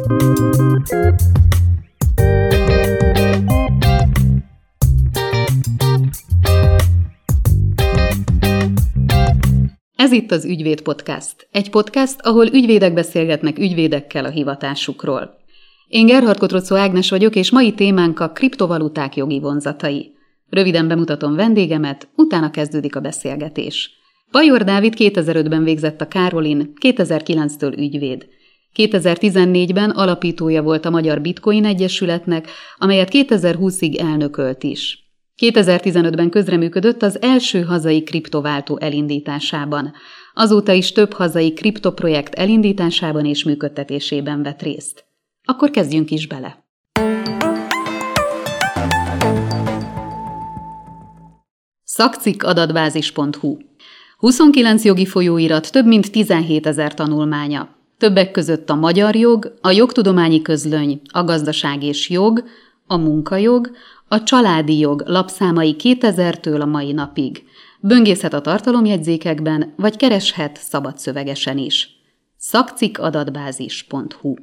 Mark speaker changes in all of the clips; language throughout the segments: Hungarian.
Speaker 1: Ez itt az Ügyvéd Podcast. Egy podcast, ahol ügyvédek beszélgetnek ügyvédekkel a hivatásukról. Én Gerhard Kotrocó Ágnes vagyok, és mai témánk a kriptovaluták jogi vonzatai. Röviden bemutatom vendégemet, utána kezdődik a beszélgetés. Bajor Dávid 2005-ben végzett a Károlin, 2009-től ügyvéd. 2014-ben alapítója volt a Magyar Bitcoin Egyesületnek, amelyet 2020-ig elnökölt is. 2015-ben közreműködött az első hazai kriptováltó elindításában. Azóta is több hazai kriptoprojekt elindításában és működtetésében vett részt. Akkor kezdjünk is bele. Szakcikkadatbázis.hu 29 jogi folyóirat, több mint 17 ezer tanulmánya. Többek között a magyar jog, a jogtudományi közlöny, a gazdaság és jog, a munkajog, a családi jog lapszámai 2000-től a mai napig. Böngészhet a tartalomjegyzékekben, vagy kereshet szabadszövegesen is. szakcikadatbázis.hu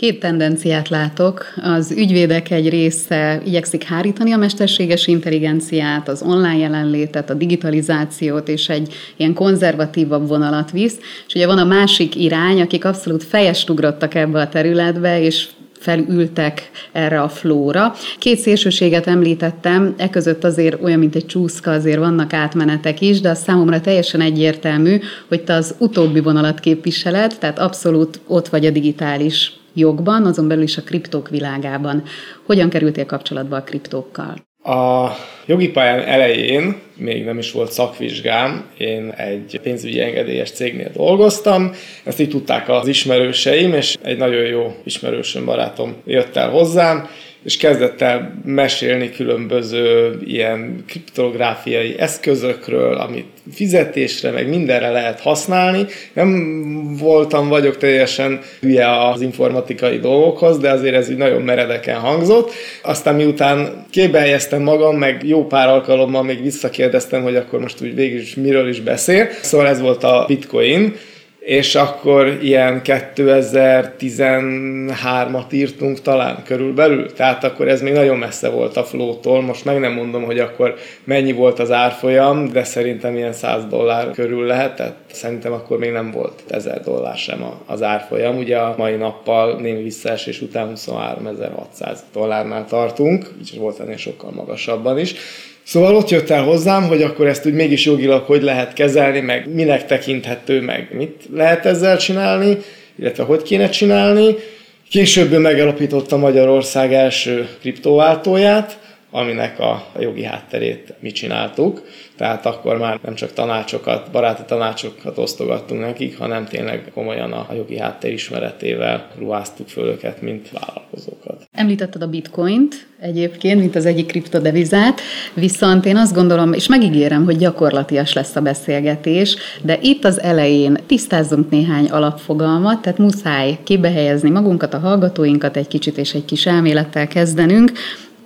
Speaker 1: Két tendenciát látok. Az ügyvédek egy része igyekszik hárítani a mesterséges intelligenciát, az online jelenlétet, a digitalizációt, és egy ilyen konzervatívabb vonalat visz. És ugye van a másik irány, akik abszolút fejest ugrottak ebbe a területbe, és felültek erre a flóra. Két szélsőséget említettem, e között azért olyan, mint egy csúszka, azért vannak átmenetek is, de az számomra teljesen egyértelmű, hogy te az utóbbi vonalat képviseled, tehát abszolút ott vagy a digitális jogban, azon belül is a kriptók világában. Hogyan kerültél kapcsolatba a kriptókkal?
Speaker 2: A jogi pályán elején még nem is volt szakvizsgám, én egy pénzügyi engedélyes cégnél dolgoztam, ezt így tudták az ismerőseim, és egy nagyon jó ismerősöm, barátom jött el hozzám, és kezdett el mesélni különböző ilyen kriptográfiai eszközökről, amit fizetésre, meg mindenre lehet használni. Nem voltam, vagyok teljesen hülye az informatikai dolgokhoz, de azért ez így nagyon meredeken hangzott. Aztán miután képbe helyeztem magam, meg jó pár alkalommal még visszakérdeztem, hogy akkor most úgy végül is miről is beszél. Szóval ez volt a bitcoin, és akkor ilyen 2013-at írtunk talán körülbelül, tehát akkor ez még nagyon messze volt a flótól, most meg nem mondom, hogy akkor mennyi volt az árfolyam, de szerintem ilyen 100 dollár körül lehetett, szerintem akkor még nem volt 1000 dollár sem az árfolyam, ugye a mai nappal némi visszaesés után 23.600 dollárnál tartunk, úgyhogy volt ennél sokkal magasabban is, Szóval ott jött el hozzám, hogy akkor ezt úgy mégis jogilag hogy lehet kezelni, meg minek tekinthető, meg mit lehet ezzel csinálni, illetve hogy kéne csinálni. Később megalapította Magyarország első kriptováltóját, aminek a jogi hátterét mi csináltuk. Tehát akkor már nem csak tanácsokat, baráti tanácsokat osztogattunk nekik, hanem tényleg komolyan a jogi háttér ismeretével ruháztuk föl őket, mint vállalkozókat.
Speaker 1: Említetted a bitcoint egyébként, mint az egyik kriptodevizát, viszont én azt gondolom, és megígérem, hogy gyakorlatias lesz a beszélgetés, de itt az elején tisztázzunk néhány alapfogalmat, tehát muszáj kibehelyezni magunkat, a hallgatóinkat egy kicsit, és egy kis elmélettel kezdenünk.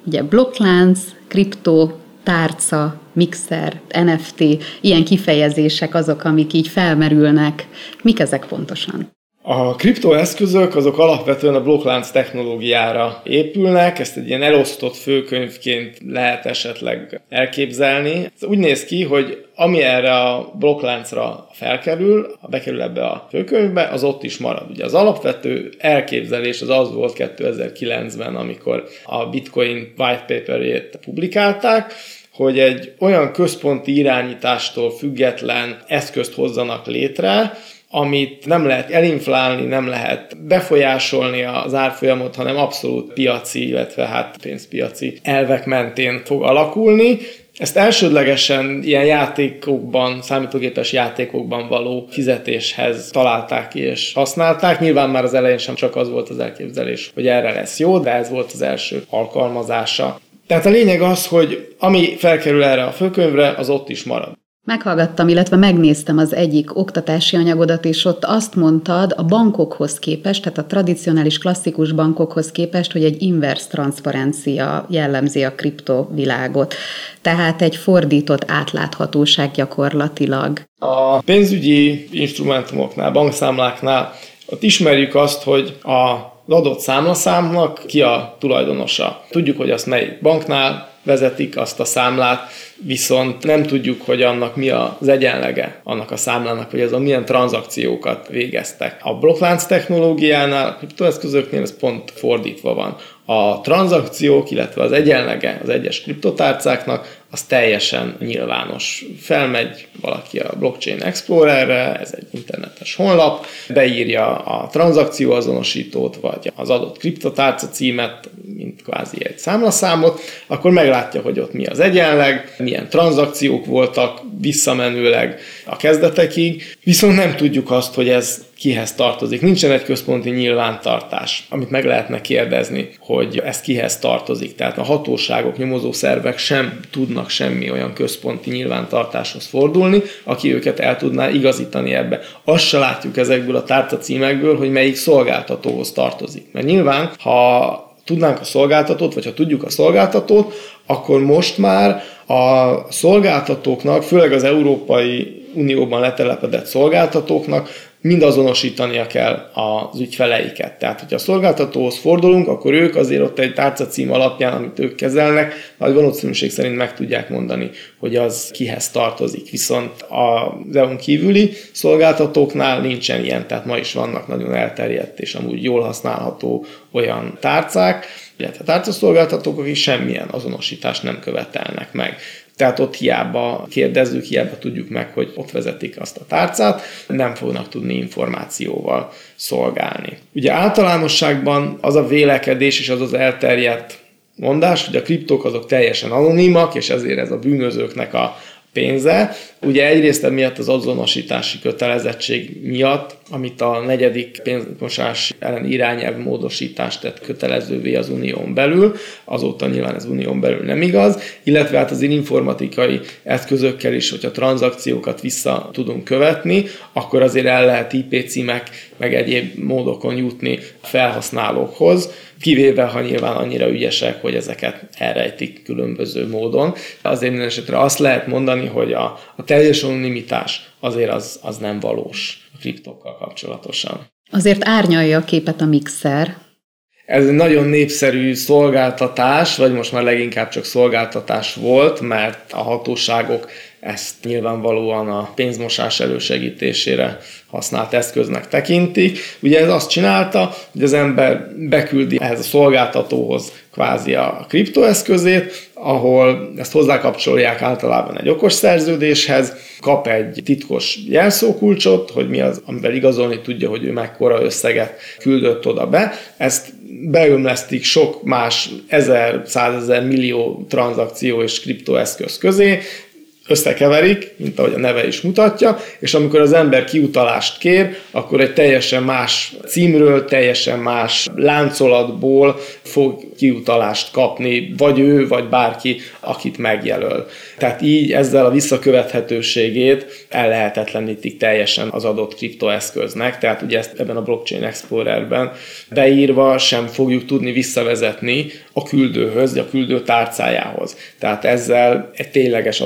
Speaker 1: Ugye blokklánc, kripto, tárca, mixer, NFT, ilyen kifejezések azok, amik így felmerülnek. Mik ezek pontosan?
Speaker 2: A kriptoeszközök azok alapvetően a blokklánc technológiára épülnek, ezt egy ilyen elosztott főkönyvként lehet esetleg elképzelni. Ez úgy néz ki, hogy ami erre a blokkláncra felkerül, ha bekerül ebbe a főkönyvbe, az ott is marad. Ugye az alapvető elképzelés az az volt 2009-ben, amikor a Bitcoin white paperjét publikálták, hogy egy olyan központi irányítástól független eszközt hozzanak létre, amit nem lehet elinflálni, nem lehet befolyásolni az árfolyamot, hanem abszolút piaci, illetve hát pénzpiaci elvek mentén fog alakulni. Ezt elsődlegesen ilyen játékokban, számítógépes játékokban való fizetéshez találták ki és használták. Nyilván már az elején sem csak az volt az elképzelés, hogy erre lesz jó, de ez volt az első alkalmazása. Tehát a lényeg az, hogy ami felkerül erre a főkönyvre, az ott is marad.
Speaker 1: Meghallgattam, illetve megnéztem az egyik oktatási anyagodat, és ott azt mondtad a bankokhoz képest, tehát a tradicionális klasszikus bankokhoz képest, hogy egy inverse transzparencia jellemzi a kriptovilágot. Tehát egy fordított átláthatóság gyakorlatilag.
Speaker 2: A pénzügyi instrumentumoknál, bankszámláknál ott ismerjük azt, hogy a adott számlaszámnak ki a tulajdonosa. Tudjuk, hogy azt melyik banknál vezetik azt a számlát, viszont nem tudjuk, hogy annak mi az egyenlege annak a számlának, hogy azon milyen tranzakciókat végeztek. A blokklánc technológiánál, a kriptoeszközöknél ez pont fordítva van. A tranzakciók, illetve az egyenlege az egyes kriptotárcáknak az teljesen nyilvános. Felmegy valaki a Blockchain Explorerre, ez egy internetes honlap, beírja a tranzakcióazonosítót, vagy az adott kriptotárca címet, mint kvázi egy számlaszámot, akkor meglátja, hogy ott mi az egyenleg, milyen tranzakciók voltak visszamenőleg a kezdetekig, viszont nem tudjuk azt, hogy ez kihez tartozik. Nincsen egy központi nyilvántartás, amit meg lehetne kérdezni, hogy ez kihez tartozik. Tehát a hatóságok, nyomozó szervek sem tudnak semmi olyan központi nyilvántartáshoz fordulni, aki őket el tudná igazítani ebbe. Azt se látjuk ezekből a tárca címekből, hogy melyik szolgáltatóhoz tartozik. Mert nyilván, ha tudnánk a szolgáltatót, vagy ha tudjuk a szolgáltatót, akkor most már a szolgáltatóknak, főleg az Európai Unióban letelepedett szolgáltatóknak mind azonosítania kell az ügyfeleiket. Tehát, hogyha a szolgáltatóhoz fordulunk, akkor ők azért ott egy tárcacím alapján, amit ők kezelnek, nagy valószínűség szerint meg tudják mondani, hogy az kihez tartozik. Viszont az EU-n kívüli szolgáltatóknál nincsen ilyen, tehát ma is vannak nagyon elterjedt és amúgy jól használható olyan tárcák, illetve tárcaszolgáltatók, akik semmilyen azonosítást nem követelnek meg. Tehát ott hiába kérdezzük, hiába tudjuk meg, hogy ott vezetik azt a tárcát, nem fognak tudni információval szolgálni. Ugye általánosságban az a vélekedés és az az elterjedt mondás, hogy a kriptok azok teljesen anonimak, és ezért ez a bűnözőknek a pénze. Ugye egyrészt emiatt az azonosítási kötelezettség miatt, amit a negyedik pénzmosás ellen irányelv módosítást tett kötelezővé az unión belül, azóta nyilván ez unión belül nem igaz, illetve hát az informatikai eszközökkel is, hogyha tranzakciókat vissza tudunk követni, akkor azért el lehet IP címek, meg egyéb módokon jutni felhasználókhoz, kivéve, ha nyilván annyira ügyesek, hogy ezeket elrejtik különböző módon. Azért minden esetre azt lehet mondani, hogy a, a teljes anonimitás azért az, az nem valós a kriptokkal kapcsolatosan.
Speaker 1: Azért árnyalja a képet a mixer.
Speaker 2: Ez egy nagyon népszerű szolgáltatás, vagy most már leginkább csak szolgáltatás volt, mert a hatóságok ezt nyilvánvalóan a pénzmosás elősegítésére használt eszköznek tekintik. Ugye ez azt csinálta, hogy az ember beküldi ehhez a szolgáltatóhoz kvázi a kriptoeszközét, ahol ezt hozzákapcsolják általában egy okos szerződéshez, kap egy titkos jelszókulcsot, hogy mi az, amivel igazolni tudja, hogy ő mekkora összeget küldött oda be. Ezt beömlesztik sok más ezer, százezer millió tranzakció és kriptoeszköz közé, összekeverik, mint ahogy a neve is mutatja, és amikor az ember kiutalást kér, akkor egy teljesen más címről, teljesen más láncolatból fog kiutalást kapni, vagy ő, vagy bárki, akit megjelöl. Tehát így ezzel a visszakövethetőségét ellehetetlenítik teljesen az adott kriptoeszköznek, tehát ugye ezt ebben a Blockchain Explorerben beírva sem fogjuk tudni visszavezetni a küldőhöz, a küldő tárcájához. Tehát ezzel egy tényleges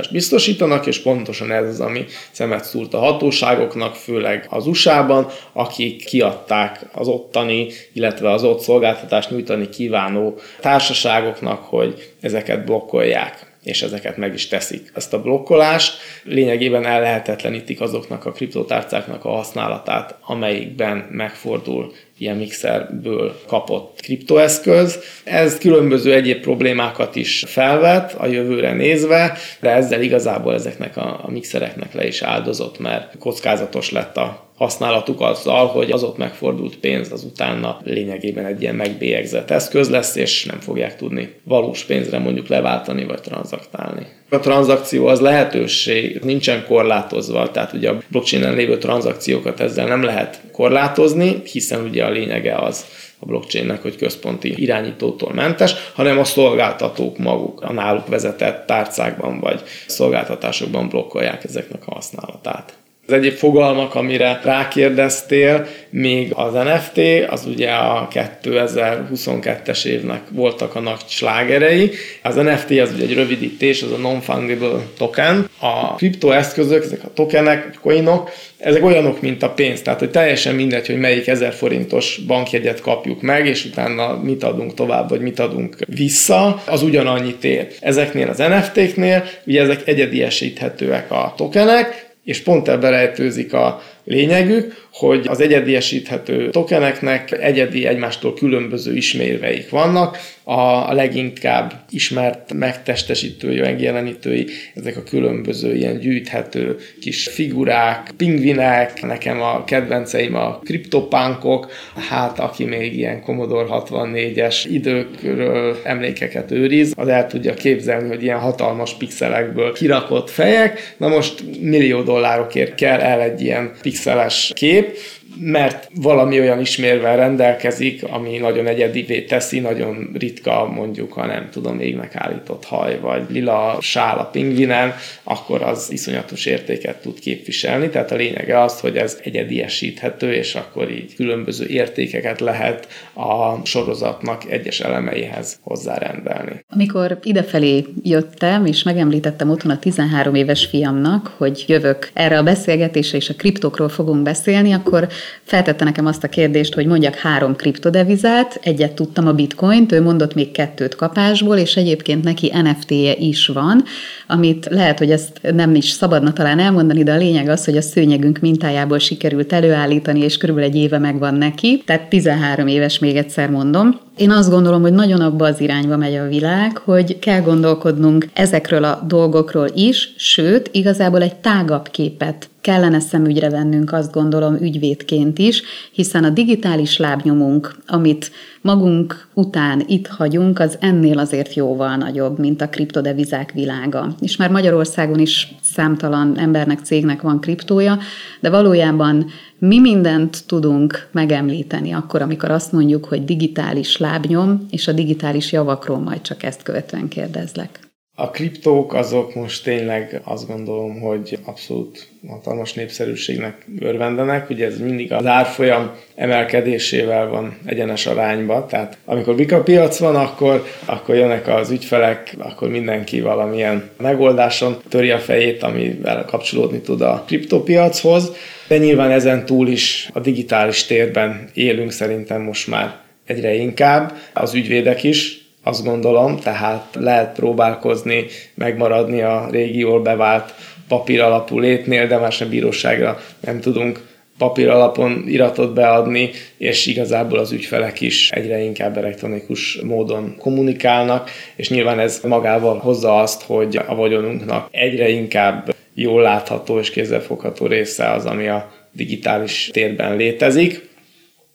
Speaker 2: anonimitást biztosítanak, és pontosan ez az, ami szemet szúrt a hatóságoknak, főleg az USA-ban, akik kiadták az ottani, illetve az ott szolgáltatást nyújtani kívánó társaságoknak, hogy ezeket blokkolják és ezeket meg is teszik. Ezt a blokkolást lényegében ellehetetlenítik azoknak a kriptotárcáknak a használatát, amelyikben megfordul ilyen mixerből kapott kriptoeszköz. Ez különböző egyéb problémákat is felvet a jövőre nézve, de ezzel igazából ezeknek a, mixereknek le is áldozott, mert kockázatos lett a használatuk azzal, hogy az ott megfordult pénz az utána lényegében egy ilyen megbélyegzett eszköz lesz, és nem fogják tudni valós pénzre mondjuk leváltani vagy tranzaktálni. A tranzakció az lehetőség, nincsen korlátozva, tehát ugye a blockchain lévő tranzakciókat ezzel nem lehet korlátozni, hiszen ugye a lényege az, a blockchainnek, hogy központi irányítótól mentes, hanem a szolgáltatók maguk a náluk vezetett tárcákban vagy szolgáltatásokban blokkolják ezeknek a használatát. Az egyéb fogalmak, amire rákérdeztél, még az NFT, az ugye a 2022-es évnek voltak a nagy slágerei. Az NFT az ugye egy rövidítés, az a non-fungible token. A kriptoeszközök, ezek a tokenek, coinok, ezek olyanok, mint a pénz, tehát hogy teljesen mindegy, hogy melyik ezer forintos bankjegyet kapjuk meg, és utána mit adunk tovább, vagy mit adunk vissza, az ugyanannyit ér. Ezeknél az NFT-knél, ugye ezek egyediesíthetőek a tokenek, és pont ebben rejtőzik a lényegük, hogy az egyediesíthető tokeneknek egyedi egymástól különböző ismérveik vannak, a leginkább ismert megtestesítői, megjelenítői, ezek a különböző ilyen gyűjthető kis figurák, pingvinek, nekem a kedvenceim a kriptopánkok, hát aki még ilyen Commodore 64-es időkről emlékeket őriz, az el tudja képzelni, hogy ilyen hatalmas pixelekből kirakott fejek, na most millió dollárokért kell el egy ilyen pixeles kép, mert valami olyan ismérvel rendelkezik, ami nagyon egyedivé teszi, nagyon ritka mondjuk, ha nem tudom, égnek állított haj, vagy lila sál a pingvinen, akkor az iszonyatos értéket tud képviselni. Tehát a lényege az, hogy ez egyediesíthető, és akkor így különböző értékeket lehet a sorozatnak egyes elemeihez hozzárendelni.
Speaker 1: Amikor idefelé jöttem, és megemlítettem otthon a 13 éves fiamnak, hogy jövök erre a beszélgetésre, és a kriptokról fogunk beszélni, akkor feltette nekem azt a kérdést, hogy mondjak három kriptodevizát, egyet tudtam a bitcoint, ő mondott még kettőt kapásból, és egyébként neki NFT-je is van, amit lehet, hogy ezt nem is szabadna talán elmondani, de a lényeg az, hogy a szőnyegünk mintájából sikerült előállítani, és körülbelül egy éve megvan neki, tehát 13 éves még egyszer mondom. Én azt gondolom, hogy nagyon abba az irányba megy a világ, hogy kell gondolkodnunk ezekről a dolgokról is, sőt, igazából egy tágabb képet kellene szemügyre vennünk, azt gondolom, ügyvédként is, hiszen a digitális lábnyomunk, amit magunk után itt hagyunk, az ennél azért jóval nagyobb, mint a kriptodevizák világa. És már Magyarországon is számtalan embernek, cégnek van kriptója, de valójában mi mindent tudunk megemlíteni akkor, amikor azt mondjuk, hogy digitális lábnyom, és a digitális javakról majd csak ezt követően kérdezlek.
Speaker 2: A kriptók azok most tényleg azt gondolom, hogy abszolút hatalmas népszerűségnek örvendenek. Ugye ez mindig az árfolyam emelkedésével van egyenes arányba, tehát amikor bika piac van, akkor, akkor jönnek az ügyfelek, akkor mindenki valamilyen megoldáson töri a fejét, amivel kapcsolódni tud a kriptopiachoz, de nyilván ezen túl is a digitális térben élünk szerintem most már egyre inkább, az ügyvédek is, azt gondolom, tehát lehet próbálkozni, megmaradni a régi jól bevált papír alapú létnél, de más a bíróságra nem tudunk papír alapon iratot beadni, és igazából az ügyfelek is egyre inkább elektronikus módon kommunikálnak, és nyilván ez magával hozza azt, hogy a vagyonunknak egyre inkább jól látható és kézzelfogható része az, ami a digitális térben létezik.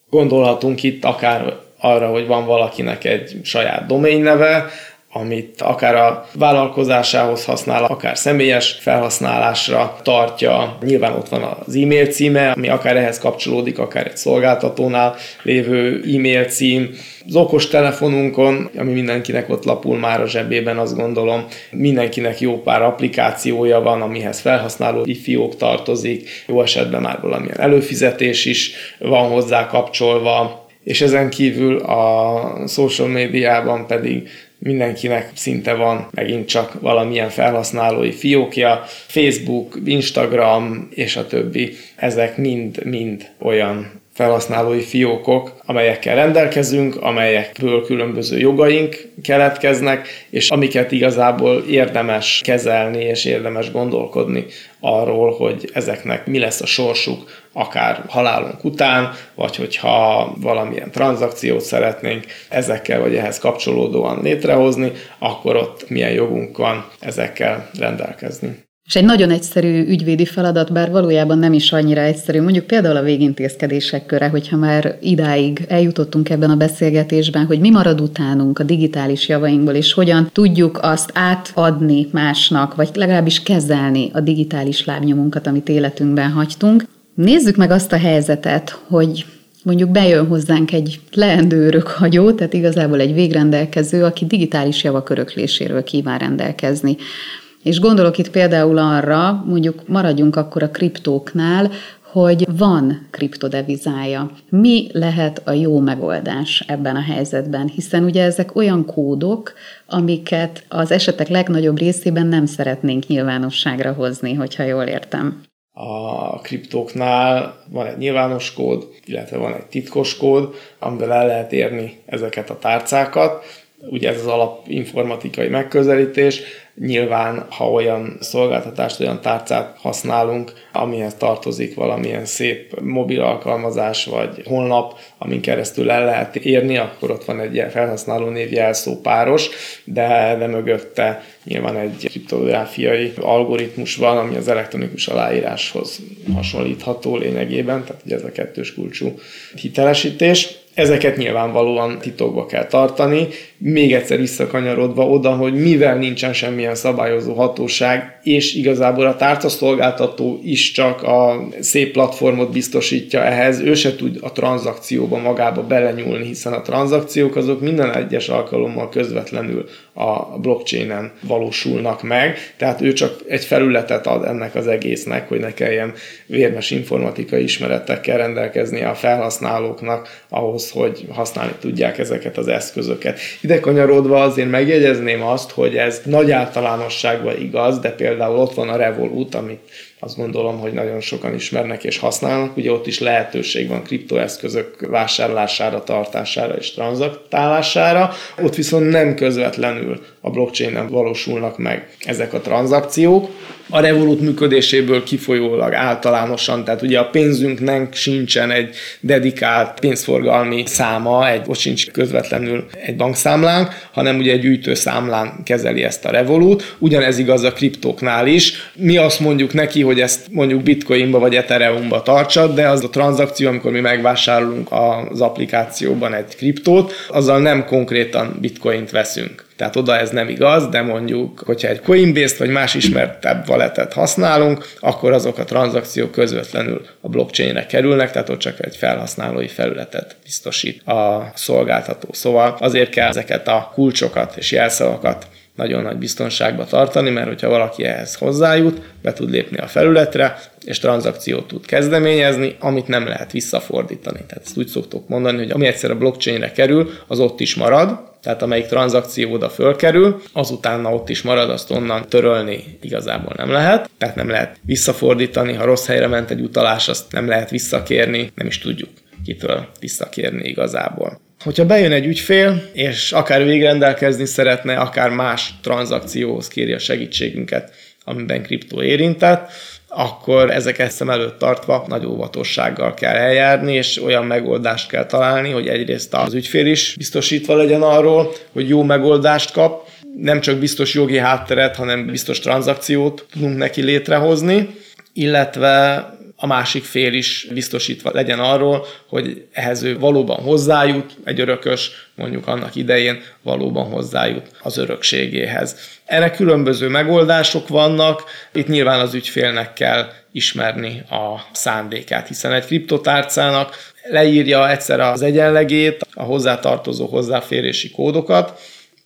Speaker 2: Gondolhatunk itt akár arra, hogy van valakinek egy saját domain neve, amit akár a vállalkozásához használ, akár személyes felhasználásra tartja. Nyilván ott van az e-mail címe, ami akár ehhez kapcsolódik, akár egy szolgáltatónál lévő e-mail cím. Az okos telefonunkon, ami mindenkinek ott lapul már a zsebében, azt gondolom, mindenkinek jó pár applikációja van, amihez felhasználó fiók tartozik, jó esetben már valamilyen előfizetés is van hozzá kapcsolva, és ezen kívül a social médiában pedig mindenkinek szinte van megint csak valamilyen felhasználói fiókja, Facebook, Instagram és a többi, ezek mind-mind olyan felhasználói fiókok, amelyekkel rendelkezünk, amelyekből különböző jogaink keletkeznek, és amiket igazából érdemes kezelni és érdemes gondolkodni arról, hogy ezeknek mi lesz a sorsuk, akár halálunk után, vagy hogyha valamilyen tranzakciót szeretnénk ezekkel vagy ehhez kapcsolódóan létrehozni, akkor ott milyen jogunk van ezekkel rendelkezni.
Speaker 1: És egy nagyon egyszerű ügyvédi feladat, bár valójában nem is annyira egyszerű, mondjuk például a végintézkedések köre, hogyha már idáig eljutottunk ebben a beszélgetésben, hogy mi marad utánunk a digitális javainkból, és hogyan tudjuk azt átadni másnak, vagy legalábbis kezelni a digitális lábnyomunkat, amit életünkben hagytunk. Nézzük meg azt a helyzetet, hogy mondjuk bejön hozzánk egy leendő örökhagyó, tehát igazából egy végrendelkező, aki digitális javak örökléséről kíván rendelkezni. És gondolok itt például arra, mondjuk maradjunk akkor a kriptóknál, hogy van kriptodevizája. Mi lehet a jó megoldás ebben a helyzetben? Hiszen ugye ezek olyan kódok, amiket az esetek legnagyobb részében nem szeretnénk nyilvánosságra hozni, hogyha jól értem.
Speaker 2: A kriptóknál van egy nyilvános kód, illetve van egy titkos kód, amivel el lehet érni ezeket a tárcákat. Ugye ez az alapinformatikai megközelítés, Nyilván, ha olyan szolgáltatást, olyan tárcát használunk, amihez tartozik valamilyen szép mobil alkalmazás vagy honlap, amin keresztül el lehet érni, akkor ott van egy ilyen felhasználó név jelszó páros, de, de mögötte nyilván egy kriptográfiai algoritmus van, ami az elektronikus aláíráshoz hasonlítható lényegében, tehát ugye ez a kettős kulcsú hitelesítés. Ezeket nyilvánvalóan titokba kell tartani, még egyszer visszakanyarodva oda, hogy mivel nincsen semmilyen szabályozó hatóság, és igazából a tárcaszolgáltató is csak a szép platformot biztosítja ehhez, ő se tud a tranzakcióba magába belenyúlni, hiszen a tranzakciók azok minden egyes alkalommal közvetlenül a blockchainen valósulnak meg, tehát ő csak egy felületet ad ennek az egésznek, hogy ne kelljen vérmes informatikai ismeretekkel rendelkezni a felhasználóknak ahhoz, hogy használni tudják ezeket az eszközöket. Ide kanyarodva azért megjegyezném azt, hogy ez nagy általánosságban igaz, de például ott van a Revolut, amit azt gondolom, hogy nagyon sokan ismernek és használnak. Ugye ott is lehetőség van kriptoeszközök vásárlására, tartására és tranzaktálására. Ott viszont nem közvetlenül a blockchain-en valósulnak meg ezek a tranzakciók. A Revolut működéséből kifolyólag általánosan, tehát ugye a pénzünknek sincsen egy dedikált pénzforgalmi száma, egy, ott sincs közvetlenül egy bankszámlánk, hanem ugye egy gyűjtőszámlán kezeli ezt a Revolut. Ugyanez igaz a kriptóknál is. Mi azt mondjuk neki, hogy ezt mondjuk bitcoinba vagy ethereumba tartsa, de az a tranzakció, amikor mi megvásárolunk az applikációban egy kriptót, azzal nem konkrétan bitcoint veszünk. Tehát oda ez nem igaz, de mondjuk, hogyha egy Coinbase-t vagy más ismertebb valetet használunk, akkor azok a tranzakciók közvetlenül a blockchainre kerülnek, tehát ott csak egy felhasználói felületet biztosít a szolgáltató. Szóval azért kell ezeket a kulcsokat és jelszavakat nagyon nagy biztonságba tartani, mert hogyha valaki ehhez hozzájut, be tud lépni a felületre, és tranzakciót tud kezdeményezni, amit nem lehet visszafordítani. Tehát ezt úgy szoktuk mondani, hogy ami egyszer a blockchainre kerül, az ott is marad, tehát amelyik tranzakció oda fölkerül, azután ott is marad, azt onnan törölni igazából nem lehet, tehát nem lehet visszafordítani, ha rossz helyre ment egy utalás, azt nem lehet visszakérni, nem is tudjuk kitől visszakérni igazából. Hogyha bejön egy ügyfél, és akár végrendelkezni szeretne, akár más tranzakcióhoz kéri a segítségünket, amiben kriptó érintett, akkor ezeket szem előtt tartva nagy óvatossággal kell eljárni, és olyan megoldást kell találni, hogy egyrészt az ügyfél is biztosítva legyen arról, hogy jó megoldást kap, nem csak biztos jogi hátteret, hanem biztos tranzakciót tudunk neki létrehozni, illetve a másik fél is biztosítva legyen arról, hogy ehhez ő valóban hozzájut, egy örökös mondjuk annak idején valóban hozzájut az örökségéhez. Erre különböző megoldások vannak, itt nyilván az ügyfélnek kell ismerni a szándékát, hiszen egy kriptotárcának leírja egyszer az egyenlegét, a hozzátartozó hozzáférési kódokat,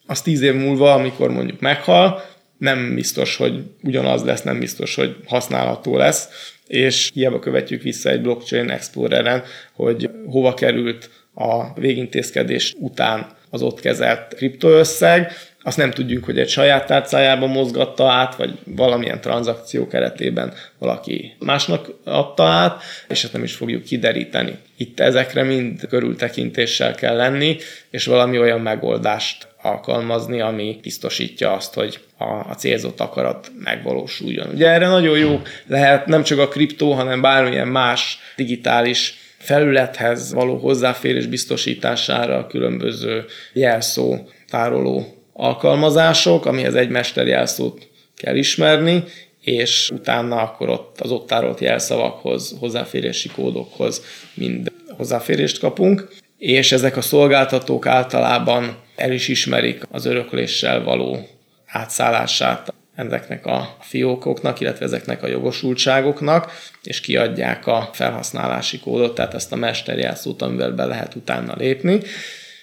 Speaker 2: az tíz év múlva, amikor mondjuk meghal, nem biztos, hogy ugyanaz lesz, nem biztos, hogy használható lesz, és hiába követjük vissza egy blockchain exploreren, hogy hova került a végintézkedés után az ott kezelt kriptoösszeg, azt nem tudjuk, hogy egy saját tárcájába mozgatta át, vagy valamilyen tranzakció keretében valaki másnak adta át, és ezt nem is fogjuk kideríteni. Itt ezekre mind körültekintéssel kell lenni, és valami olyan megoldást alkalmazni, ami biztosítja azt, hogy a, a célzott akarat megvalósuljon. Ugye erre nagyon jó lehet nem csak a kriptó, hanem bármilyen más digitális felülethez való hozzáférés biztosítására a különböző jelszó tároló alkalmazások, amihez egy mesterjelszót kell ismerni, és utána akkor ott az ott tárolt jelszavakhoz, hozzáférési kódokhoz mind hozzáférést kapunk, és ezek a szolgáltatók általában el is ismerik az örökléssel való átszállását ezeknek a fiókoknak, illetve ezeknek a jogosultságoknak, és kiadják a felhasználási kódot, tehát ezt a mesterjelszót, amivel be lehet utána lépni.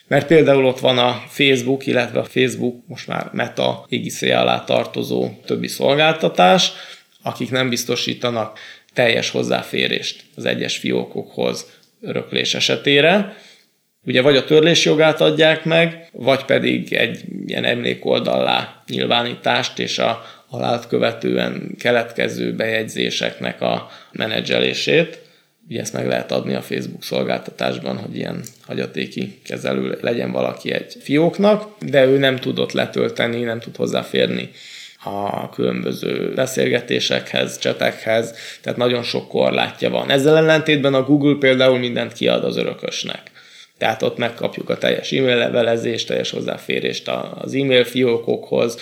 Speaker 2: Mert például ott van a Facebook, illetve a Facebook most már Meta égiszé alá tartozó többi szolgáltatás, akik nem biztosítanak teljes hozzáférést az egyes fiókokhoz öröklés esetére. Ugye vagy a törlés jogát adják meg, vagy pedig egy ilyen emlékoldallá nyilvánítást és a halált követően keletkező bejegyzéseknek a menedzselését. Ugye ezt meg lehet adni a Facebook szolgáltatásban, hogy ilyen hagyatéki kezelő legyen valaki egy fióknak, de ő nem tudott letölteni, nem tud hozzáférni a különböző beszélgetésekhez, csetekhez, tehát nagyon sok korlátja van. Ezzel ellentétben a Google például mindent kiad az örökösnek. Tehát ott megkapjuk a teljes e-mail levelezést, teljes hozzáférést az e-mail fiókokhoz,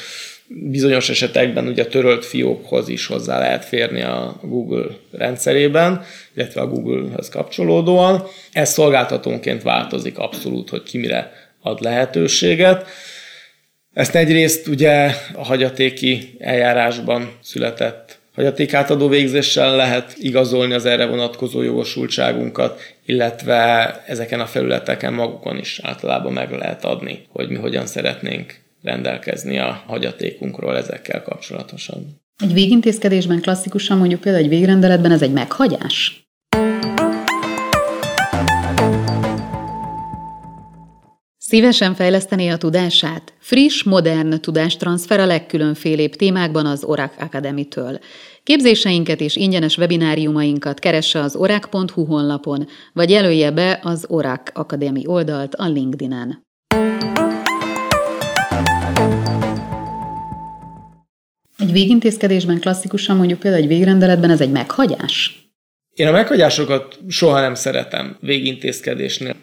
Speaker 2: bizonyos esetekben ugye a törölt fiókhoz is hozzá lehet férni a Google rendszerében, illetve a Google-höz kapcsolódóan. Ez szolgáltatónként változik abszolút, hogy ki mire ad lehetőséget. Ezt egyrészt ugye a hagyatéki eljárásban született hagyatékátadó végzéssel lehet igazolni az erre vonatkozó jogosultságunkat, illetve ezeken a felületeken magukon is általában meg lehet adni, hogy mi hogyan szeretnénk rendelkezni a hagyatékunkról ezekkel kapcsolatosan.
Speaker 1: Egy végintézkedésben klasszikusan mondjuk például egy végrendeletben ez egy meghagyás? Szívesen fejlesztené a tudását? Friss, modern tudástranszfer a legkülönfélébb témákban az Oracle Academy-től. Képzéseinket és ingyenes webináriumainkat keresse az orak.hu honlapon, vagy jelölje be az Oracle Academy oldalt a LinkedIn-en. Egy végintézkedésben klasszikusan mondjuk például egy végrendeletben ez egy meghagyás?
Speaker 2: Én a meghagyásokat soha nem szeretem végintézkedésnél.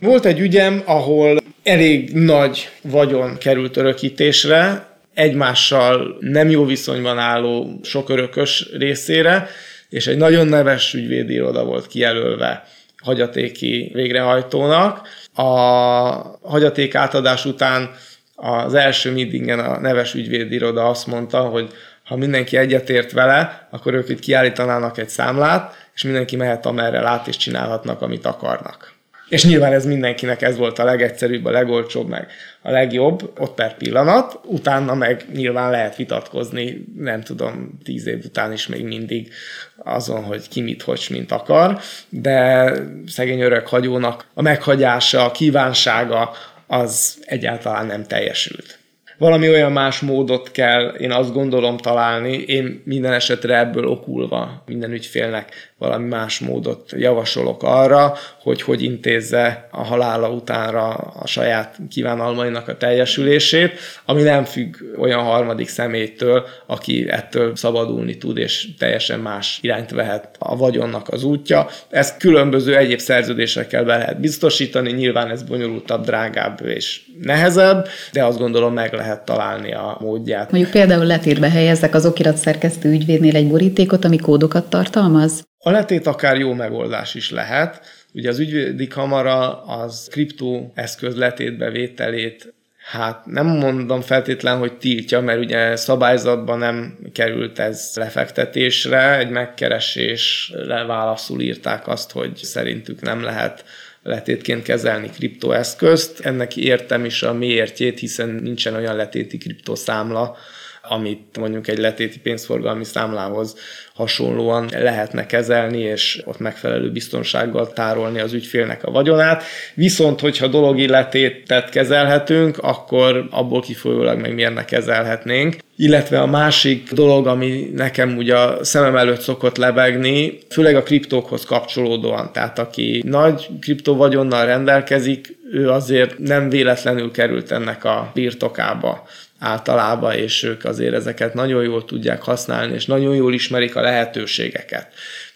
Speaker 2: Volt egy ügyem, ahol elég nagy vagyon került örökítésre, egymással nem jó viszonyban álló sok örökös részére, és egy nagyon neves ügyvédi iroda volt kijelölve hagyatéki végrehajtónak. A hagyaték átadás után az első meetingen a neves ügyvédiroda azt mondta, hogy ha mindenki egyetért vele, akkor ők itt kiállítanának egy számlát, és mindenki mehet amerre lát, és csinálhatnak, amit akarnak. És nyilván ez mindenkinek ez volt a legegyszerűbb, a legolcsóbb, meg a legjobb, ott per pillanat, utána meg nyilván lehet vitatkozni, nem tudom, tíz év után is még mindig azon, hogy ki mit, hogy mint akar, de szegény örök hagyónak a meghagyása, a kívánsága, az egyáltalán nem teljesült. Valami olyan más módot kell, én azt gondolom találni, én minden esetre ebből okulva minden ügyfélnek valami más módot javasolok arra, hogy hogy intézze a halála utánra a saját kívánalmainak a teljesülését, ami nem függ olyan harmadik személytől, aki ettől szabadulni tud, és teljesen más irányt vehet a vagyonnak az útja. Ezt különböző egyéb szerződésekkel be lehet biztosítani, nyilván ez bonyolultabb, drágább és nehezebb, de azt gondolom meg lehet találni a módját.
Speaker 1: Mondjuk például letétbe helyezzek az okirat szerkesztő ügyvédnél egy borítékot, ami kódokat tartalmaz?
Speaker 2: A letét akár jó megoldás is lehet. Ugye az ügyvédi kamara az kriptó eszköz letétbevételét Hát nem mondom feltétlen, hogy tiltja, mert ugye szabályzatban nem került ez lefektetésre, egy megkeresésre válaszul írták azt, hogy szerintük nem lehet letétként kezelni kriptoeszközt. Ennek értem is a miértjét, hiszen nincsen olyan letéti kriptoszámla, amit mondjuk egy letéti pénzforgalmi számlához hasonlóan lehetne kezelni, és ott megfelelő biztonsággal tárolni az ügyfélnek a vagyonát. Viszont, hogyha dologi letétet kezelhetünk, akkor abból kifolyólag meg miért ne kezelhetnénk. Illetve a másik dolog, ami nekem ugye a szemem előtt szokott lebegni, főleg a kriptókhoz kapcsolódóan. Tehát aki nagy kriptovagyonnal rendelkezik, ő azért nem véletlenül került ennek a birtokába általában, és ők azért ezeket nagyon jól tudják használni, és nagyon jól ismerik a lehetőségeket.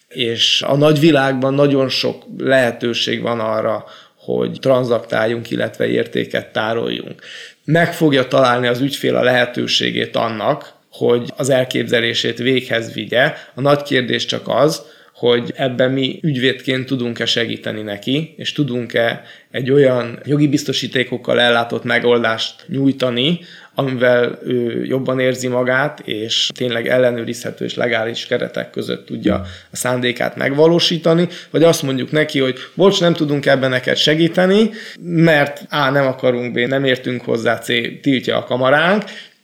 Speaker 2: És a nagyvilágban nagyon sok lehetőség van arra, hogy tranzaktáljunk, illetve értéket tároljunk. Meg fogja találni az ügyfél a lehetőségét annak, hogy az elképzelését véghez vigye. A nagy kérdés csak az, hogy ebben mi ügyvédként tudunk-e segíteni neki, és tudunk-e egy olyan jogi biztosítékokkal ellátott megoldást nyújtani, amivel ő jobban érzi magát, és tényleg ellenőrizhető és legális keretek között tudja a szándékát megvalósítani, vagy azt mondjuk neki, hogy bocs, nem tudunk ebben neked segíteni, mert A, nem akarunk, B, nem értünk hozzá, C, tiltja a kamaránk,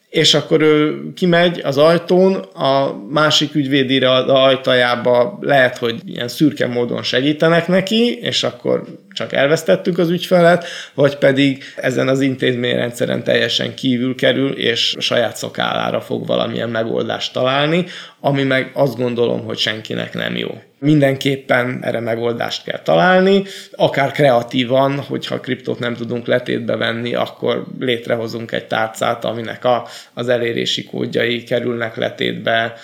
Speaker 2: és akkor ő kimegy az ajtón, a másik ügyvédire az ajtajába lehet, hogy ilyen szürke módon segítenek neki, és akkor csak elvesztettük az ügyfelet, vagy pedig ezen az intézményrendszeren teljesen kívül kerül, és saját szakállára fog valamilyen megoldást találni, ami meg azt gondolom, hogy senkinek nem jó. Mindenképpen erre megoldást kell találni, akár kreatívan, hogyha kriptót nem tudunk letétbe venni, akkor létrehozunk egy tárcát, aminek a, az elérési kódjai kerülnek letétbe,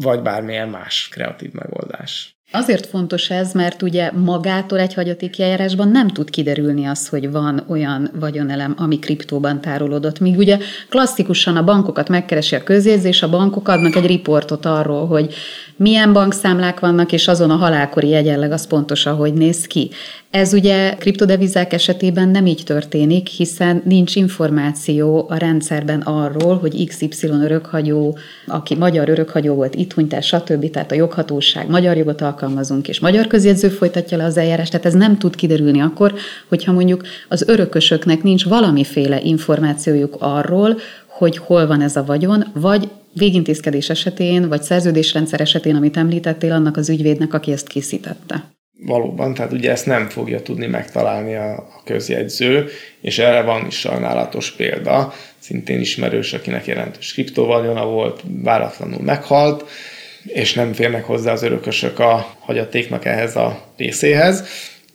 Speaker 2: vagy bármilyen más kreatív megoldás.
Speaker 1: Azért fontos ez, mert ugye magától egy hagyatéki eljárásban nem tud kiderülni az, hogy van olyan vagyonelem, ami kriptóban tárolódott. Míg ugye klasszikusan a bankokat megkeresi a közjegyzés, a bankok adnak egy riportot arról, hogy milyen bankszámlák vannak, és azon a halálkori egyenleg az pontos, ahogy néz ki. Ez ugye kriptodevizák esetében nem így történik, hiszen nincs információ a rendszerben arról, hogy XY örökhagyó, aki magyar örökhagyó volt, itt hunyt el, stb. Tehát a joghatóság magyar jogot alkalmazunk, és magyar közjegyző folytatja le az eljárást, tehát ez nem tud kiderülni akkor, hogyha mondjuk az örökösöknek nincs valamiféle információjuk arról, hogy hol van ez a vagyon, vagy végintézkedés esetén, vagy szerződésrendszer esetén, amit említettél, annak az ügyvédnek, aki ezt készítette.
Speaker 2: Valóban, tehát ugye ezt nem fogja tudni megtalálni a, a közjegyző, és erre van is sajnálatos példa, szintén ismerős, akinek jelentős kriptovaljona volt, váratlanul meghalt, és nem férnek hozzá az örökösök a hagyatéknak ehhez a részéhez.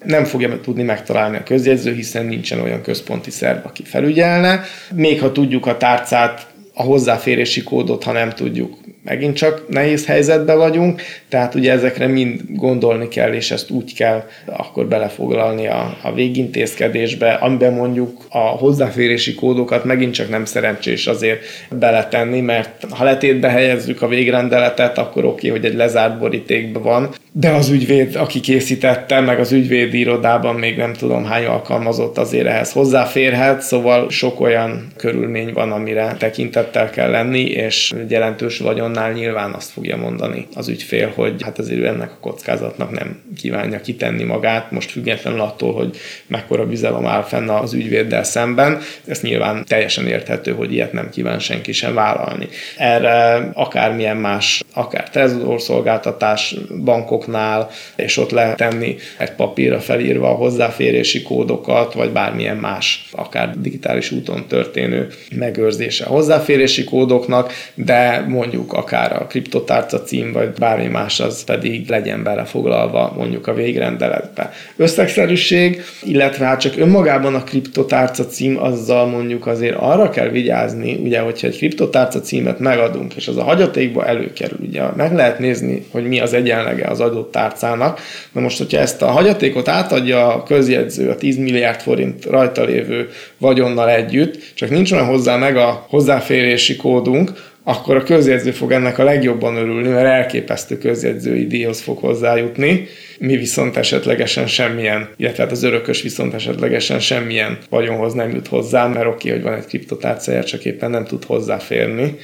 Speaker 2: Nem fogja tudni megtalálni a közjegyző, hiszen nincsen olyan központi szerv, aki felügyelne. Még ha tudjuk a tárcát a hozzáférési kódot, ha nem tudjuk, megint csak nehéz helyzetben vagyunk, tehát ugye ezekre mind gondolni kell, és ezt úgy kell akkor belefoglalni a, a végintézkedésbe, amiben mondjuk a hozzáférési kódokat megint csak nem szerencsés azért beletenni, mert ha letétbe helyezzük a végrendeletet, akkor oké, okay, hogy egy lezárt borítékban van, de az ügyvéd, aki készítette, meg az ügyvéd irodában még nem tudom hány alkalmazott azért ehhez hozzáférhet, szóval sok olyan körülmény van, amire tekintettel kell lenni, és jelentős vagyonnál nyilván azt fogja mondani az ügyfél, hogy hát azért ő ennek a kockázatnak nem kívánja kitenni magát, most függetlenül attól, hogy mekkora bizalom áll fenn az ügyvéddel szemben, ez nyilván teljesen érthető, hogy ilyet nem kíván senki sem vállalni. Erre akármilyen más, akár trezorszolgáltatás, bankok bankoknál, és ott lehet tenni egy papírra felírva a hozzáférési kódokat, vagy bármilyen más, akár digitális úton történő megőrzése a hozzáférési kódoknak, de mondjuk akár a kriptotárca cím, vagy bármi más, az pedig legyen belefoglalva mondjuk a végrendeletbe. Összegszerűség, illetve hát csak önmagában a kriptotárca cím, azzal mondjuk azért arra kell vigyázni, ugye, hogyha egy kriptotárca címet megadunk, és az a hagyatékba előkerül, ugye meg lehet nézni, hogy mi az egyenlege az adott tárcának. Na most, hogyha ezt a hagyatékot átadja a közjegyző a 10 milliárd forint rajta lévő vagyonnal együtt, csak nincs olyan hozzá meg a hozzáférési kódunk, akkor a közjegyző fog ennek a legjobban örülni, mert elképesztő közjegyzői díjhoz fog hozzájutni, mi viszont esetlegesen semmilyen, illetve hát az örökös viszont esetlegesen semmilyen vagyonhoz nem jut hozzá, mert oké, hogy van egy kriptotárcája, csak éppen nem tud hozzáférni.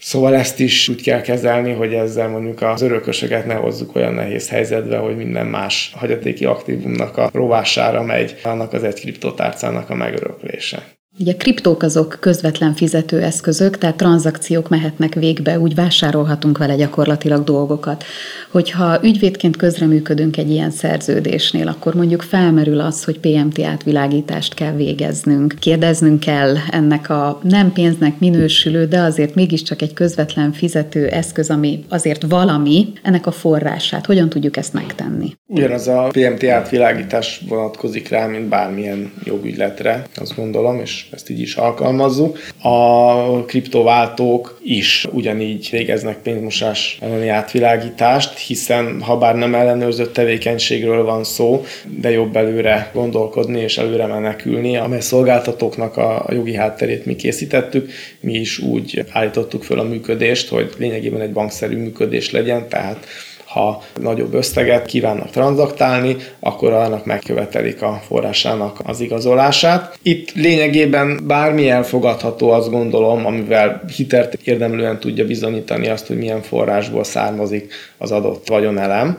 Speaker 2: Szóval ezt is úgy kell kezelni, hogy ezzel mondjuk az örökösöket ne hozzuk olyan nehéz helyzetbe, hogy minden más hagyatéki aktívumnak a rovására megy annak az egy kriptotárcának a megöröklése.
Speaker 1: Ugye kriptók azok közvetlen fizetőeszközök, tehát tranzakciók mehetnek végbe, úgy vásárolhatunk vele gyakorlatilag dolgokat. Hogyha ügyvédként közreműködünk egy ilyen szerződésnél, akkor mondjuk felmerül az, hogy PMT átvilágítást kell végeznünk. Kérdeznünk kell ennek a nem pénznek minősülő, de azért mégiscsak egy közvetlen fizető eszköz, ami azért valami, ennek a forrását. Hogyan tudjuk ezt megtenni?
Speaker 2: Ugyanaz a PMT átvilágítás vonatkozik rá, mint bármilyen jogügyletre, azt gondolom, és ezt így is alkalmazzuk. A kriptováltók is ugyanígy végeznek pénzmosás elleni átvilágítást, hiszen ha bár nem ellenőrzött tevékenységről van szó, de jobb előre gondolkodni és előre menekülni, amely szolgáltatóknak a jogi hátterét mi készítettük, mi is úgy állítottuk föl a működést, hogy lényegében egy bankszerű működés legyen, tehát ha nagyobb összeget kívánnak tranzaktálni, akkor annak megkövetelik a forrásának az igazolását. Itt lényegében bármi elfogadható, azt gondolom, amivel hitelt érdemlően tudja bizonyítani azt, hogy milyen forrásból származik az adott vagyonelem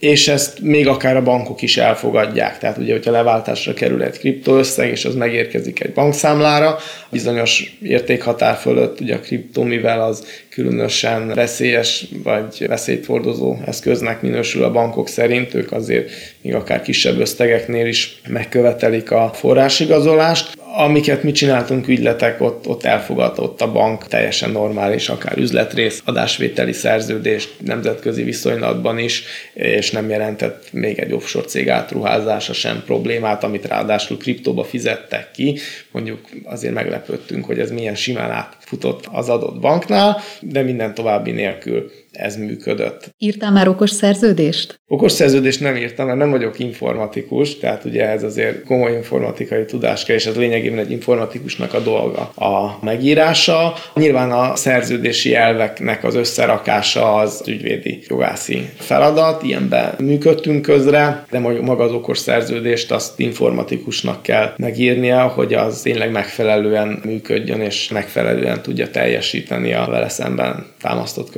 Speaker 2: és ezt még akár a bankok is elfogadják. Tehát ugye, hogyha leváltásra kerül egy kriptoösszeg, és az megérkezik egy bankszámlára, bizonyos értékhatár fölött ugye a kriptó, mivel az különösen veszélyes vagy veszélyfordozó eszköznek minősül a bankok szerint, ők azért még akár kisebb összegeknél is megkövetelik a forrásigazolást amiket mi csináltunk ügyletek, ott, ott elfogadott a bank teljesen normális, akár üzletrész, adásvételi szerződést nemzetközi viszonylatban is, és nem jelentett még egy offshore cég átruházása sem problémát, amit ráadásul kriptóba fizettek ki. Mondjuk azért meglepődtünk, hogy ez milyen simán átfutott az adott banknál, de minden további nélkül ez működött.
Speaker 1: Írtál már okos szerződést?
Speaker 2: Okos szerződést nem írtam, mert nem vagyok informatikus, tehát ugye ez azért komoly informatikai tudás kell, és ez lényegében egy informatikusnak a dolga a megírása. Nyilván a szerződési elveknek az összerakása az ügyvédi jogászi feladat, ilyenben működtünk közre, de maga az okos szerződést azt informatikusnak kell megírnia, hogy az tényleg megfelelően működjön, és megfelelően tudja teljesíteni a vele szemben támasztott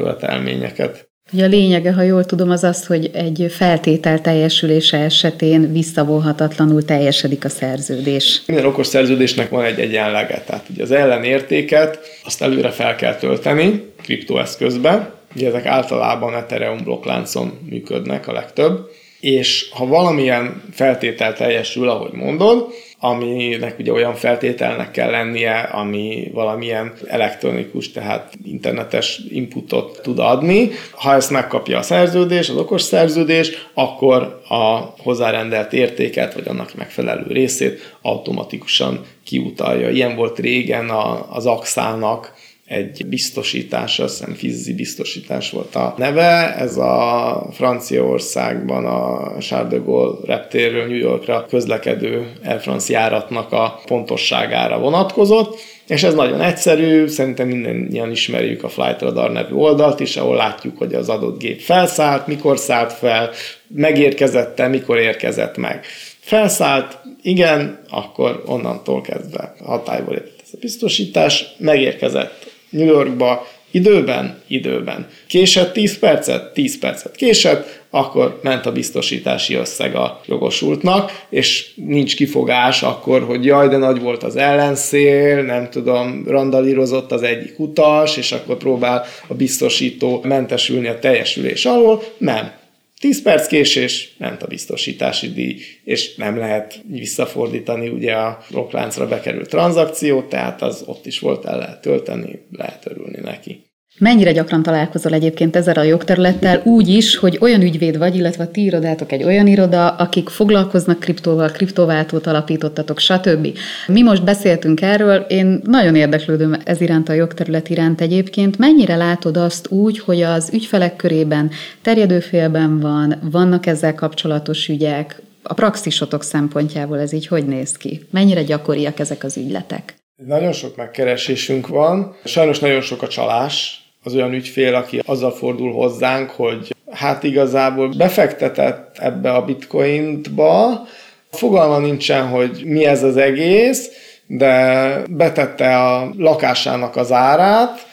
Speaker 2: követelményeket.
Speaker 1: Ugye a lényege, ha jól tudom, az az, hogy egy feltétel teljesülése esetén visszavonhatatlanul teljesedik a szerződés.
Speaker 2: Minden okos szerződésnek van egy egyenlege, tehát ugye az ellenértéket azt előre fel kell tölteni kriptoeszközbe, ugye ezek általában Ethereum blokkláncon működnek a legtöbb, és ha valamilyen feltétel teljesül, ahogy mondod, aminek ugye olyan feltételnek kell lennie, ami valamilyen elektronikus, tehát internetes inputot tud adni. Ha ezt megkapja a szerződés, az okos szerződés, akkor a hozzárendelt értéket, vagy annak megfelelő részét automatikusan kiutalja. Ilyen volt régen az Axának egy biztosítás, azt hiszem Fizzi biztosítás volt a neve. Ez a Franciaországban a Charles de Gaulle reptérről New Yorkra közlekedő Air France járatnak a pontosságára vonatkozott, és ez nagyon egyszerű, szerintem mindannyian ismerjük a Flight Radar nevű oldalt is, ahol látjuk, hogy az adott gép felszállt, mikor szállt fel, megérkezette, mikor érkezett meg. Felszállt, igen, akkor onnantól kezdve hatályba lépett ez a biztosítás, megérkezett New Yorkba, időben, időben. Késett 10 percet, 10 percet késett, akkor ment a biztosítási összeg a jogosultnak, és nincs kifogás akkor, hogy jaj, de nagy volt az ellenszél, nem tudom, randalírozott az egyik utas, és akkor próbál a biztosító mentesülni a teljesülés alól. Nem. 10 perc késés, ment a biztosítási díj, és nem lehet visszafordítani ugye a blokkláncra bekerült tranzakciót, tehát az ott is volt, el lehet tölteni, lehet örülni neki.
Speaker 1: Mennyire gyakran találkozol egyébként ezzel a jogterülettel úgy is, hogy olyan ügyvéd vagy, illetve a ti irodátok egy olyan iroda, akik foglalkoznak kriptóval, kriptováltót alapítottatok, stb. Mi most beszéltünk erről, én nagyon érdeklődöm ez iránt a jogterület iránt egyébként. Mennyire látod azt úgy, hogy az ügyfelek körében terjedőfélben van, vannak ezzel kapcsolatos ügyek, a praxisotok szempontjából ez így hogy néz ki? Mennyire gyakoriak ezek az ügyletek?
Speaker 2: Nagyon sok megkeresésünk van, sajnos nagyon sok a csalás, az olyan ügyfél, aki azzal fordul hozzánk, hogy hát igazából befektetett ebbe a bitcointba, fogalma nincsen, hogy mi ez az egész, de betette a lakásának az árát,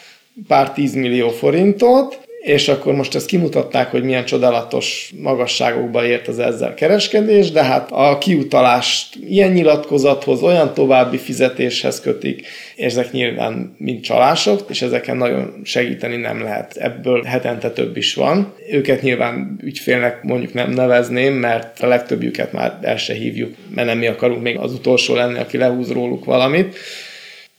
Speaker 2: pár tízmillió forintot, és akkor most ezt kimutatták, hogy milyen csodálatos magasságokba ért az ezzel kereskedés, de hát a kiutalást ilyen nyilatkozathoz, olyan további fizetéshez kötik, és ezek nyilván mind csalások, és ezeken nagyon segíteni nem lehet. Ebből hetente több is van. Őket nyilván ügyfélnek mondjuk nem nevezném, mert a legtöbbjüket már el se hívjuk, mert nem mi akarunk még az utolsó lenni, aki lehúz róluk valamit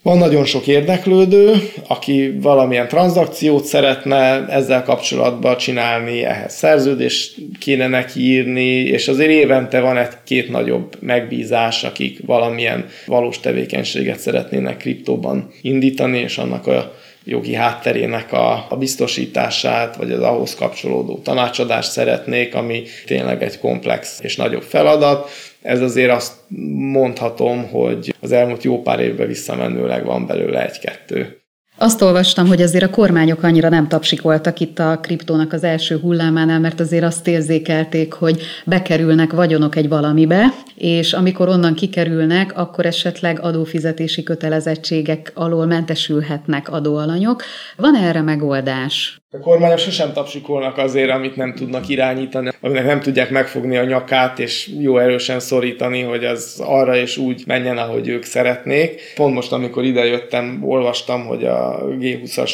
Speaker 2: van nagyon sok érdeklődő, aki valamilyen tranzakciót szeretne ezzel kapcsolatban csinálni, ehhez szerződést kéne neki írni, és azért évente van egy-két nagyobb megbízás, akik valamilyen valós tevékenységet szeretnének kriptóban indítani, és annak a jogi hátterének a, a biztosítását, vagy az ahhoz kapcsolódó tanácsadást szeretnék, ami tényleg egy komplex és nagyobb feladat. Ez azért azt mondhatom, hogy az elmúlt jó pár évben visszamenőleg van belőle egy-kettő.
Speaker 1: Azt olvastam, hogy azért a kormányok annyira nem tapsikoltak itt a kriptónak az első hullámánál, mert azért azt érzékelték, hogy bekerülnek vagyonok egy valamibe, és amikor onnan kikerülnek, akkor esetleg adófizetési kötelezettségek alól mentesülhetnek adóalanyok. Van erre megoldás?
Speaker 2: A kormányok sosem tapsikolnak azért, amit nem tudnak irányítani, aminek nem tudják megfogni a nyakát, és jó erősen szorítani, hogy az arra és úgy menjen, ahogy ők szeretnék. Pont most, amikor idejöttem, olvastam, hogy a G20-as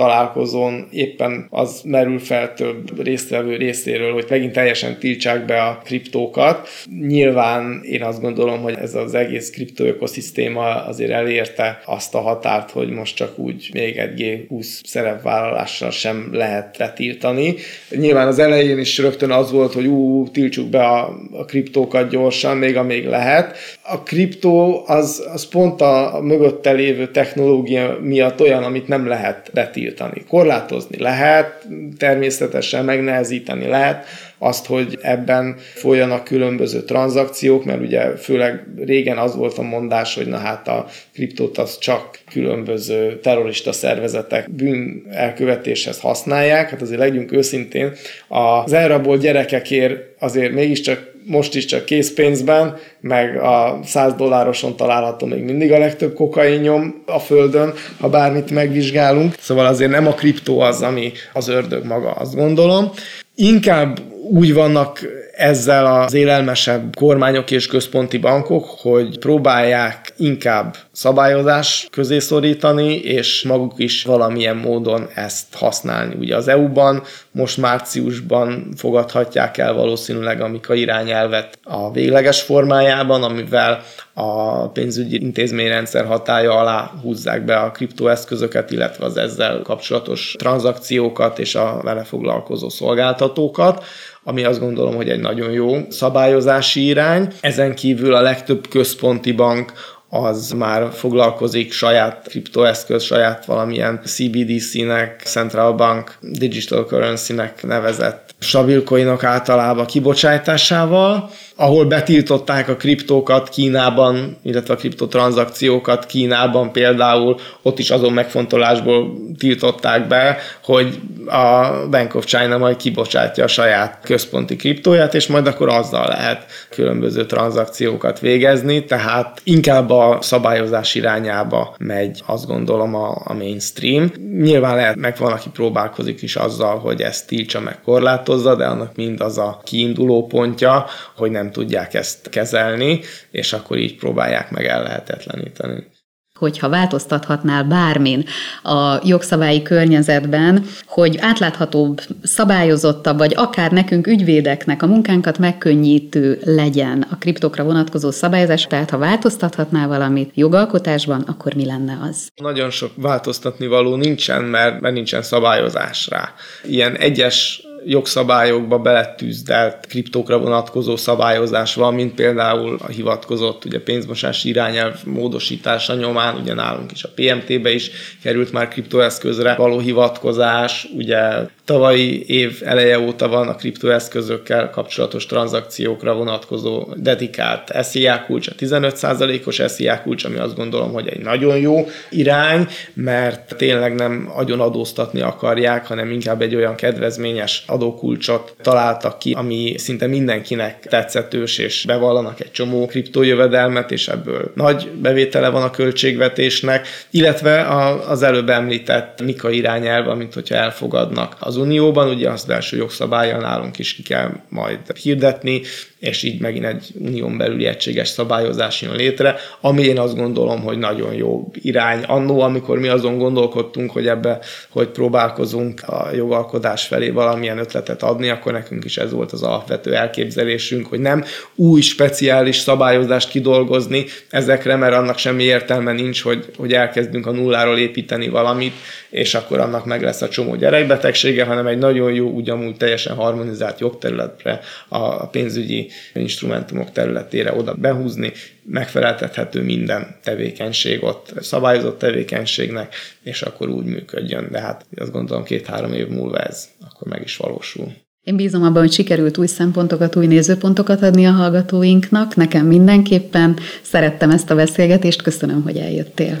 Speaker 2: találkozón éppen az merül fel több résztvevő részéről, hogy megint teljesen tiltsák be a kriptókat. Nyilván én azt gondolom, hogy ez az egész kriptó ökoszisztéma azért elérte azt a határt, hogy most csak úgy még egy G20 szerepvállalással sem lehet letiltani. Nyilván az elején is rögtön az volt, hogy ú, tiltsuk be a, a kriptókat gyorsan, még amíg lehet. A kriptó az, az pont a, a mögötte lévő technológia miatt olyan, amit nem lehet betiltani tiltani. Korlátozni lehet, természetesen megnehezíteni lehet azt, hogy ebben folyanak különböző tranzakciók, mert ugye főleg régen az volt a mondás, hogy na hát a kriptót az csak különböző terrorista szervezetek bűn elkövetéshez használják. Hát azért legyünk őszintén, az elrabolt gyerekekért azért mégiscsak most is csak készpénzben, meg a 100 dollároson található még mindig a legtöbb kokainnyom a földön, ha bármit megvizsgálunk. Szóval azért nem a kriptó az, ami az ördög maga, azt gondolom. Inkább úgy vannak ezzel az élelmesebb kormányok és központi bankok, hogy próbálják inkább szabályozás közé szorítani, és maguk is valamilyen módon ezt használni. Ugye az EU-ban most márciusban fogadhatják el valószínűleg a Mika irányelvet a végleges formájában, amivel a pénzügyi intézményrendszer hatája alá húzzák be a kriptoeszközöket, illetve az ezzel kapcsolatos tranzakciókat és a vele foglalkozó szolgáltatókat ami azt gondolom, hogy egy nagyon jó szabályozási irány. Ezen kívül a legtöbb központi bank az már foglalkozik saját kriptoeszköz, saját valamilyen CBDC-nek, Central Bank Digital Currency-nek nevezett stabil coinok általában kibocsátásával, ahol betiltották a kriptókat Kínában, illetve a kriptotranszakciókat Kínában például, ott is azon megfontolásból tiltották be, hogy a Bank of China majd kibocsátja a saját központi kriptóját, és majd akkor azzal lehet különböző tranzakciókat végezni, tehát inkább a szabályozás irányába megy, azt gondolom a, a mainstream. Nyilván lehet, meg van, aki próbálkozik is azzal, hogy ezt tiltsa meg korlátozza, de annak mind az a kiinduló pontja, hogy nem tudják ezt kezelni, és akkor így próbálják meg ellehetetleníteni
Speaker 1: hogyha változtathatnál bármin a jogszabályi környezetben, hogy átláthatóbb, szabályozottabb, vagy akár nekünk ügyvédeknek a munkánkat megkönnyítő legyen a kriptokra vonatkozó szabályozás, tehát ha változtathatnál valamit jogalkotásban, akkor mi lenne az?
Speaker 2: Nagyon sok változtatni való nincsen, mert, mert nincsen szabályozás rá. Ilyen egyes jogszabályokba beletűzdelt kriptókra vonatkozó szabályozás van, mint például a hivatkozott ugye pénzmosási irányelv módosítása nyomán, ugye nálunk is a PMT-be is került már kriptoeszközre való hivatkozás, ugye tavalyi év eleje óta van a kriptoeszközökkel kapcsolatos tranzakciókra vonatkozó dedikált SZIA kulcs, a 15%-os SZIA kulcs, ami azt gondolom, hogy egy nagyon jó irány, mert tényleg nem agyon adóztatni akarják, hanem inkább egy olyan kedvezményes adókulcsot találtak ki, ami szinte mindenkinek tetszetős, és bevallanak egy csomó kriptójövedelmet, és ebből nagy bevétele van a költségvetésnek, illetve az előbb említett Mika irányelv, amit hogyha elfogadnak az Unióban, ugye az első jogszabálya nálunk is ki kell majd hirdetni, és így megint egy unión belüli egységes szabályozás jön létre, ami én azt gondolom, hogy nagyon jó irány. Annó, amikor mi azon gondolkodtunk, hogy ebbe, hogy próbálkozunk a jogalkodás felé valamilyen ötletet adni, akkor nekünk is ez volt az alapvető elképzelésünk, hogy nem új speciális szabályozást kidolgozni ezekre, mert annak semmi értelme nincs, hogy, hogy elkezdünk a nulláról építeni valamit, és akkor annak meg lesz a csomó gyerekbetegsége, hanem egy nagyon jó, ugyanúgy teljesen harmonizált jogterületre a pénzügyi instrumentumok területére oda behúzni, megfeleltethető minden tevékenység ott, szabályozott tevékenységnek, és akkor úgy működjön. De hát azt gondolom két-három év múlva ez akkor meg is valósul.
Speaker 1: Én bízom abban, hogy sikerült új szempontokat, új nézőpontokat adni a hallgatóinknak. Nekem mindenképpen szerettem ezt a beszélgetést, köszönöm, hogy eljöttél.